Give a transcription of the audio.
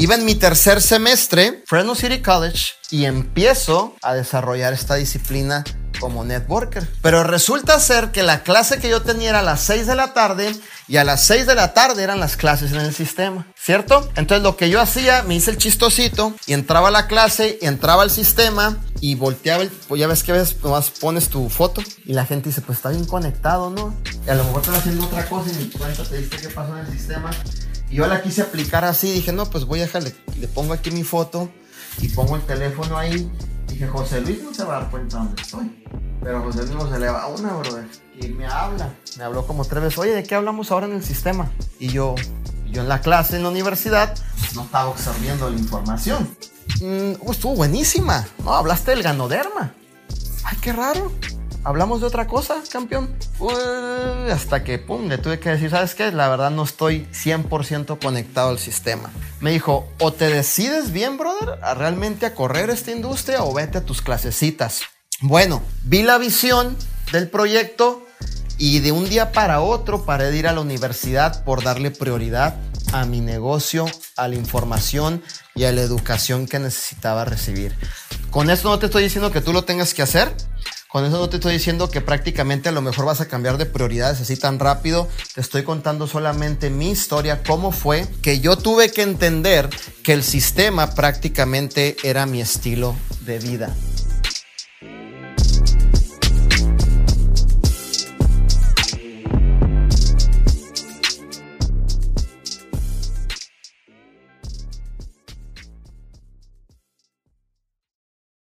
Iba en mi tercer semestre, Fresno City College, y empiezo a desarrollar esta disciplina como networker. Pero resulta ser que la clase que yo tenía era a las 6 de la tarde y a las 6 de la tarde eran las clases en el sistema, ¿cierto? Entonces lo que yo hacía, me hice el chistosito y entraba a la clase y entraba al sistema y volteaba el, pues ya ves que ves, nomás pones tu foto y la gente dice, pues está bien conectado, ¿no? Y a lo mejor están haciendo otra cosa y ni cuenta te diste qué pasó en el sistema. Y yo la quise aplicar así, dije, no, pues voy a dejarle, le pongo aquí mi foto y pongo el teléfono ahí. Dije, José Luis no se va a dar cuenta dónde estoy. Pero José Luis no se le va una, brother. Y me habla. Me habló como tres veces, oye, ¿de qué hablamos ahora en el sistema? Y yo, yo en la clase en la universidad no estaba absorbiendo la información. Mm, estuvo buenísima. No, hablaste del ganoderma. Ay, qué raro. Hablamos de otra cosa, campeón. Hasta que, pum, le tuve que decir, ¿sabes qué? La verdad no estoy 100% conectado al sistema. Me dijo, o te decides bien, brother, a realmente a correr esta industria o vete a tus clasecitas. Bueno, vi la visión del proyecto y de un día para otro paré de ir a la universidad por darle prioridad a mi negocio, a la información y a la educación que necesitaba recibir. Con esto no te estoy diciendo que tú lo tengas que hacer. Con eso no te estoy diciendo que prácticamente a lo mejor vas a cambiar de prioridades así tan rápido. Te estoy contando solamente mi historia, cómo fue que yo tuve que entender que el sistema prácticamente era mi estilo de vida.